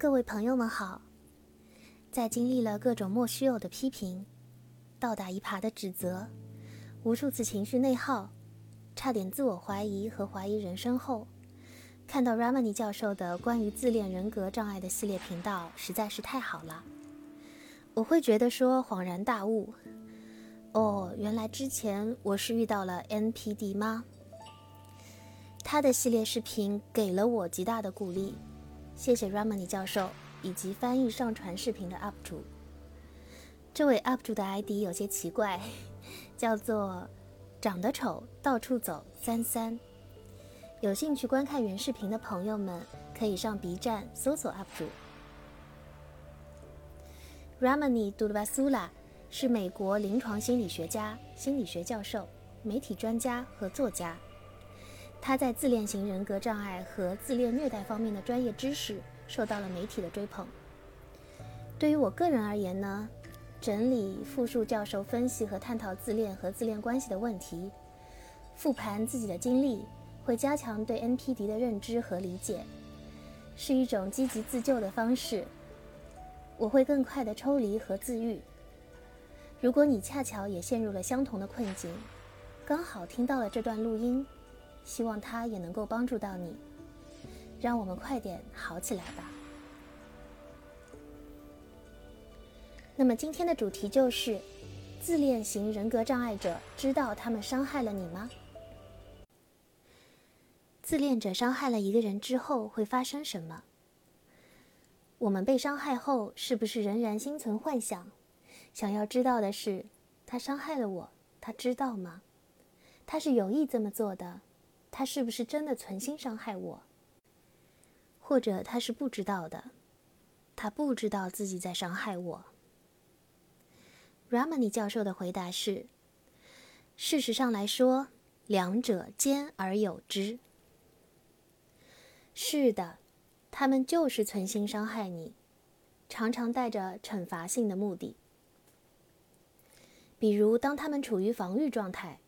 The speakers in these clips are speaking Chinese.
各位朋友们好，在经历了各种莫须有的批评、倒打一耙的指责、无数次情绪内耗、差点自我怀疑和怀疑人生后，看到 Ramani 教授的关于自恋人格障碍的系列频道实在是太好了。我会觉得说恍然大悟，哦，原来之前我是遇到了 NPD 吗？他的系列视频给了我极大的鼓励。谢谢 Ramani 教授以及翻译上传视频的 UP 主。这位 UP 主的 ID 有些奇怪，叫做“长得丑到处走三三”。有兴趣观看原视频的朋友们，可以上 B 站搜索 UP 主 Ramani Durvasula，是美国临床心理学家、心理学教授、媒体专家和作家。他在自恋型人格障碍和自恋虐待方面的专业知识受到了媒体的追捧。对于我个人而言呢，整理、复述教授分析和探讨自恋和自恋关系的问题，复盘自己的经历，会加强对 NPD 的认知和理解，是一种积极自救的方式。我会更快的抽离和自愈。如果你恰巧也陷入了相同的困境，刚好听到了这段录音。希望它也能够帮助到你，让我们快点好起来吧。那么今天的主题就是：自恋型人格障碍者知道他们伤害了你吗？自恋者伤害了一个人之后会发生什么？我们被伤害后是不是仍然心存幻想，想要知道的是他伤害了我，他知道吗？他是有意这么做的？他是不是真的存心伤害我？或者他是不知道的，他不知道自己在伤害我。Ramani 教授的回答是：事实上来说，两者兼而有之。是的，他们就是存心伤害你，常常带着惩罚性的目的。比如，当他们处于防御状态。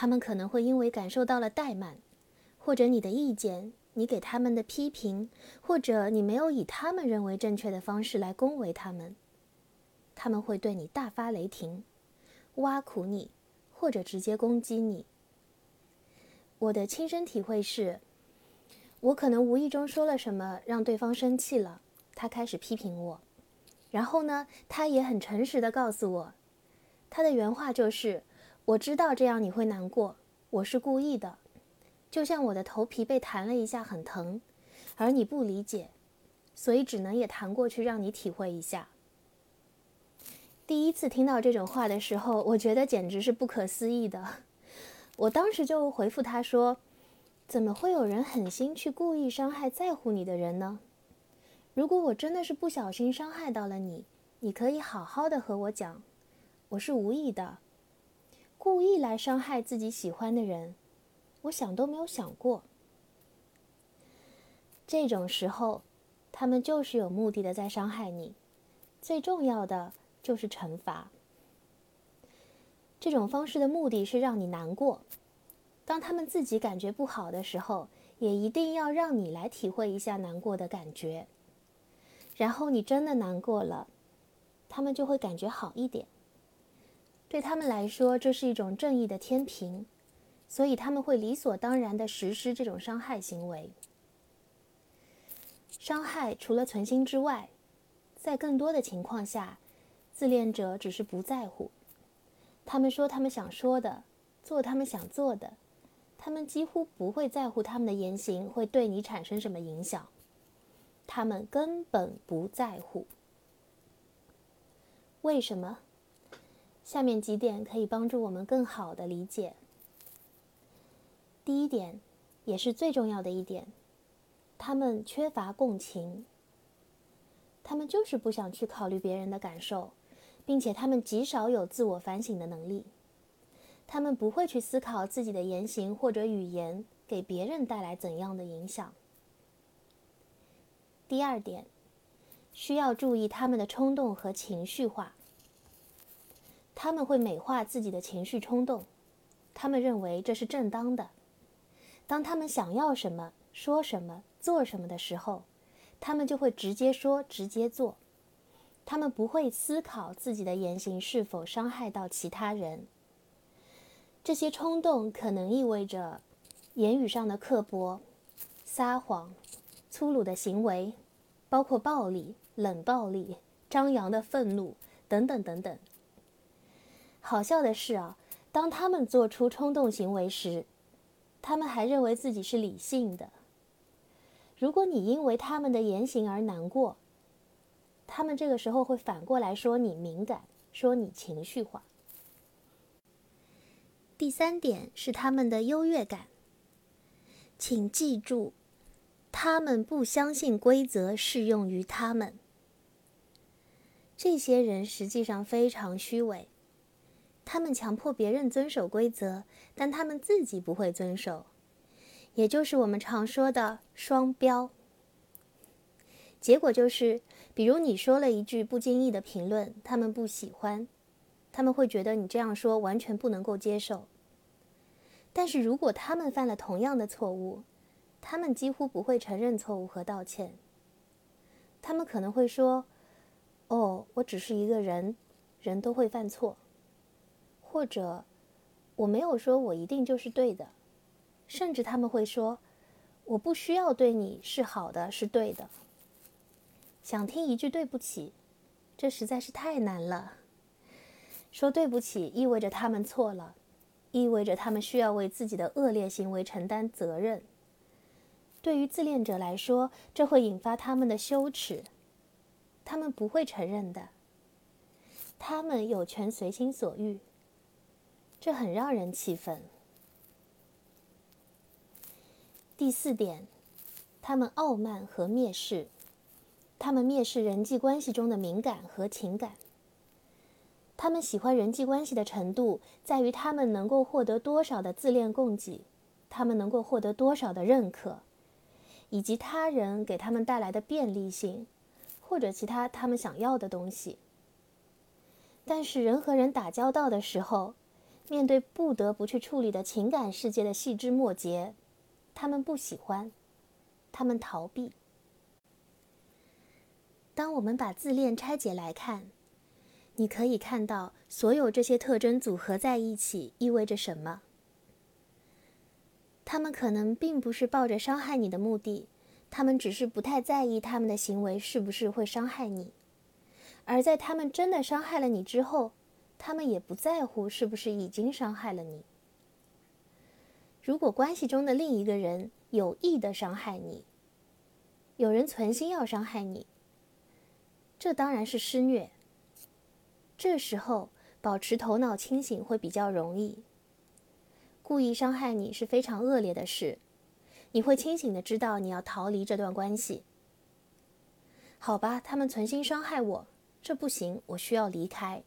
他们可能会因为感受到了怠慢，或者你的意见、你给他们的批评，或者你没有以他们认为正确的方式来恭维他们，他们会对你大发雷霆，挖苦你，或者直接攻击你。我的亲身体会是，我可能无意中说了什么让对方生气了，他开始批评我，然后呢，他也很诚实的告诉我，他的原话就是。我知道这样你会难过，我是故意的，就像我的头皮被弹了一下很疼，而你不理解，所以只能也弹过去让你体会一下。第一次听到这种话的时候，我觉得简直是不可思议的。我当时就回复他说：“怎么会有人狠心去故意伤害在乎你的人呢？如果我真的是不小心伤害到了你，你可以好好的和我讲，我是无意的。”故意来伤害自己喜欢的人，我想都没有想过。这种时候，他们就是有目的的在伤害你。最重要的就是惩罚。这种方式的目的是让你难过。当他们自己感觉不好的时候，也一定要让你来体会一下难过的感觉。然后你真的难过了，他们就会感觉好一点。对他们来说，这是一种正义的天平，所以他们会理所当然地实施这种伤害行为。伤害除了存心之外，在更多的情况下，自恋者只是不在乎。他们说他们想说的，做他们想做的，他们几乎不会在乎他们的言行会对你产生什么影响，他们根本不在乎。为什么？下面几点可以帮助我们更好的理解。第一点，也是最重要的一点，他们缺乏共情。他们就是不想去考虑别人的感受，并且他们极少有自我反省的能力。他们不会去思考自己的言行或者语言给别人带来怎样的影响。第二点，需要注意他们的冲动和情绪化。他们会美化自己的情绪冲动，他们认为这是正当的。当他们想要什么、说什么、做什么的时候，他们就会直接说、直接做，他们不会思考自己的言行是否伤害到其他人。这些冲动可能意味着言语上的刻薄、撒谎、粗鲁的行为，包括暴力、冷暴力、张扬的愤怒等等等等。好笑的是啊，当他们做出冲动行为时，他们还认为自己是理性的。如果你因为他们的言行而难过，他们这个时候会反过来说你敏感，说你情绪化。第三点是他们的优越感。请记住，他们不相信规则适用于他们。这些人实际上非常虚伪，他们强迫别人遵守规则，但他们自己不会遵守。也就是我们常说的双标。结果就是，比如你说了一句不经意的评论，他们不喜欢，他们会觉得你这样说完全不能够接受。但是如果他们犯了同样的错误，他们几乎不会承认错误和道歉。他们可能会说：“哦，我只是一个人，人都会犯错。”或者：“我没有说我一定就是对的。”甚至他们会说：“我不需要对你是好的，是对的。”想听一句对不起，这实在是太难了。说对不起意味着他们错了，意味着他们需要为自己的恶劣行为承担责任。对于自恋者来说，这会引发他们的羞耻，他们不会承认的。他们有权随心所欲，这很让人气愤。第四点，他们傲慢和蔑视，他们蔑视人际关系中的敏感和情感。他们喜欢人际关系的程度，在于他们能够获得多少的自恋供给，他们能够获得多少的认可，以及他人给他们带来的便利性，或者其他他们想要的东西。但是人和人打交道的时候，面对不得不去处理的情感世界的细枝末节。他们不喜欢，他们逃避。当我们把自恋拆解来看，你可以看到所有这些特征组合在一起意味着什么。他们可能并不是抱着伤害你的目的，他们只是不太在意他们的行为是不是会伤害你。而在他们真的伤害了你之后，他们也不在乎是不是已经伤害了你。如果关系中的另一个人有意的伤害你，有人存心要伤害你，这当然是施虐。这时候保持头脑清醒会比较容易。故意伤害你是非常恶劣的事，你会清醒的知道你要逃离这段关系。好吧，他们存心伤害我，这不行，我需要离开。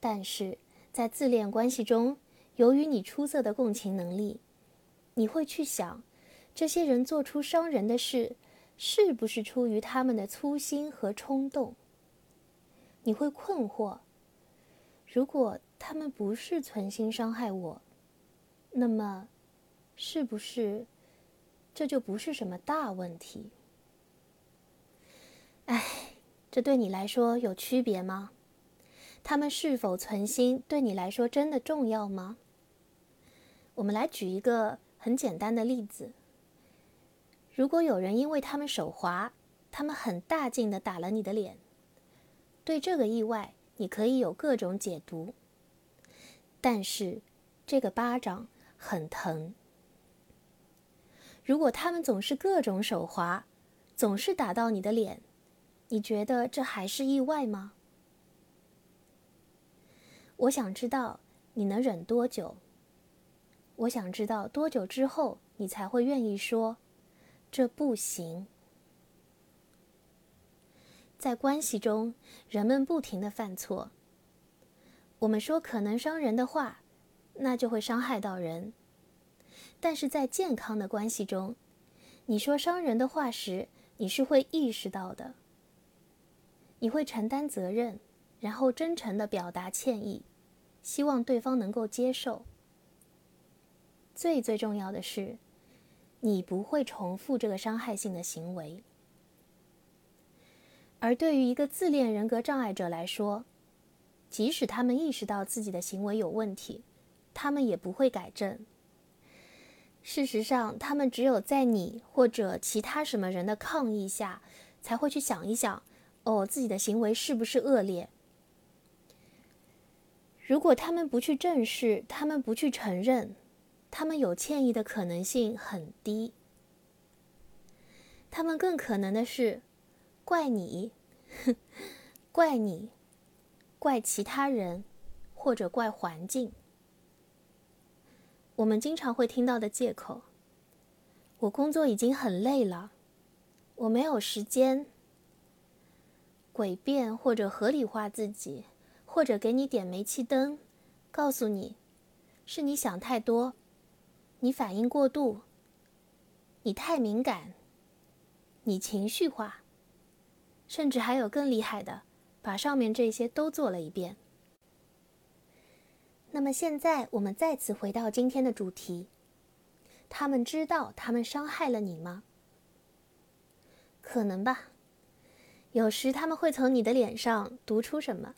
但是在自恋关系中。由于你出色的共情能力，你会去想，这些人做出伤人的事，是不是出于他们的粗心和冲动？你会困惑：如果他们不是存心伤害我，那么，是不是这就不是什么大问题？哎，这对你来说有区别吗？他们是否存心，对你来说真的重要吗？我们来举一个很简单的例子：如果有人因为他们手滑，他们很大劲的打了你的脸，对这个意外，你可以有各种解读。但是，这个巴掌很疼。如果他们总是各种手滑，总是打到你的脸，你觉得这还是意外吗？我想知道你能忍多久。我想知道多久之后你才会愿意说，这不行。在关系中，人们不停的犯错。我们说可能伤人的话，那就会伤害到人。但是在健康的关系中，你说伤人的话时，你是会意识到的。你会承担责任，然后真诚的表达歉意，希望对方能够接受。最最重要的是，你不会重复这个伤害性的行为。而对于一个自恋人格障碍者来说，即使他们意识到自己的行为有问题，他们也不会改正。事实上，他们只有在你或者其他什么人的抗议下，才会去想一想：哦，自己的行为是不是恶劣？如果他们不去正视，他们不去承认，他们有歉意的可能性很低。他们更可能的是怪你，怪你，怪其他人，或者怪环境。我们经常会听到的借口：我工作已经很累了，我没有时间。诡辩或者合理化自己。或者给你点煤气灯，告诉你，是你想太多，你反应过度，你太敏感，你情绪化，甚至还有更厉害的，把上面这些都做了一遍。那么现在我们再次回到今天的主题：他们知道他们伤害了你吗？可能吧，有时他们会从你的脸上读出什么。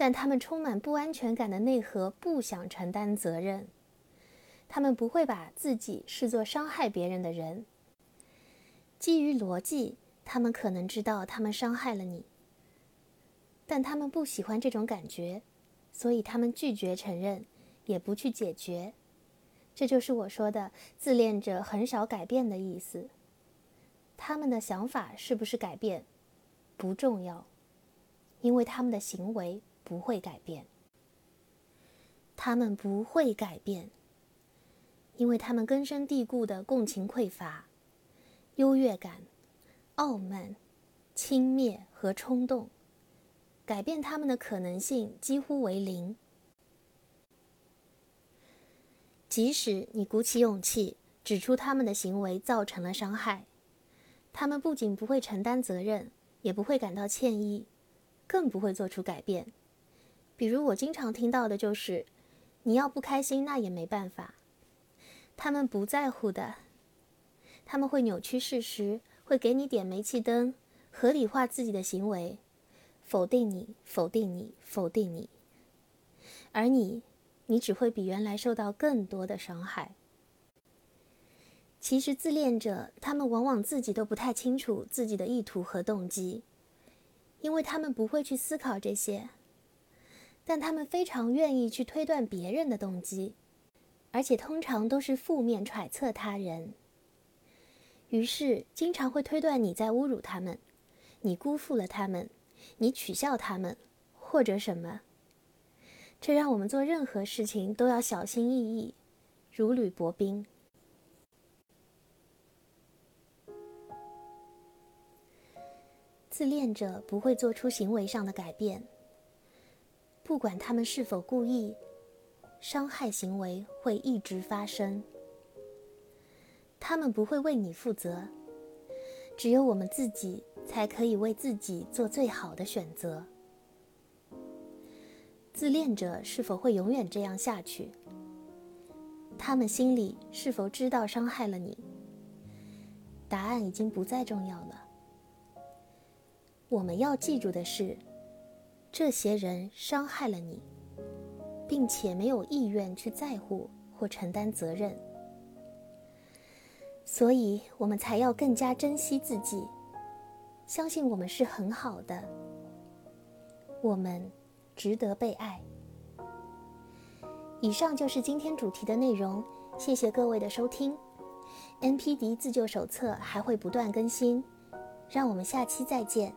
但他们充满不安全感的内核不想承担责任，他们不会把自己视作伤害别人的人。基于逻辑，他们可能知道他们伤害了你，但他们不喜欢这种感觉，所以他们拒绝承认，也不去解决。这就是我说的自恋者很少改变的意思。他们的想法是不是改变，不重要，因为他们的行为。不会改变，他们不会改变，因为他们根深蒂固的共情匮乏、优越感、傲慢、轻蔑和冲动，改变他们的可能性几乎为零。即使你鼓起勇气指出他们的行为造成了伤害，他们不仅不会承担责任，也不会感到歉意，更不会做出改变。比如我经常听到的就是，你要不开心那也没办法。他们不在乎的，他们会扭曲事实，会给你点煤气灯，合理化自己的行为，否定你，否定你，否定你。而你，你只会比原来受到更多的伤害。其实自恋者，他们往往自己都不太清楚自己的意图和动机，因为他们不会去思考这些。但他们非常愿意去推断别人的动机，而且通常都是负面揣测他人。于是经常会推断你在侮辱他们，你辜负了他们，你取笑他们，或者什么。这让我们做任何事情都要小心翼翼，如履薄冰。自恋者不会做出行为上的改变。不管他们是否故意，伤害行为会一直发生。他们不会为你负责，只有我们自己才可以为自己做最好的选择。自恋者是否会永远这样下去？他们心里是否知道伤害了你？答案已经不再重要了。我们要记住的是。这些人伤害了你，并且没有意愿去在乎或承担责任，所以我们才要更加珍惜自己，相信我们是很好的，我们值得被爱。以上就是今天主题的内容，谢谢各位的收听。NPD 自救手册还会不断更新，让我们下期再见。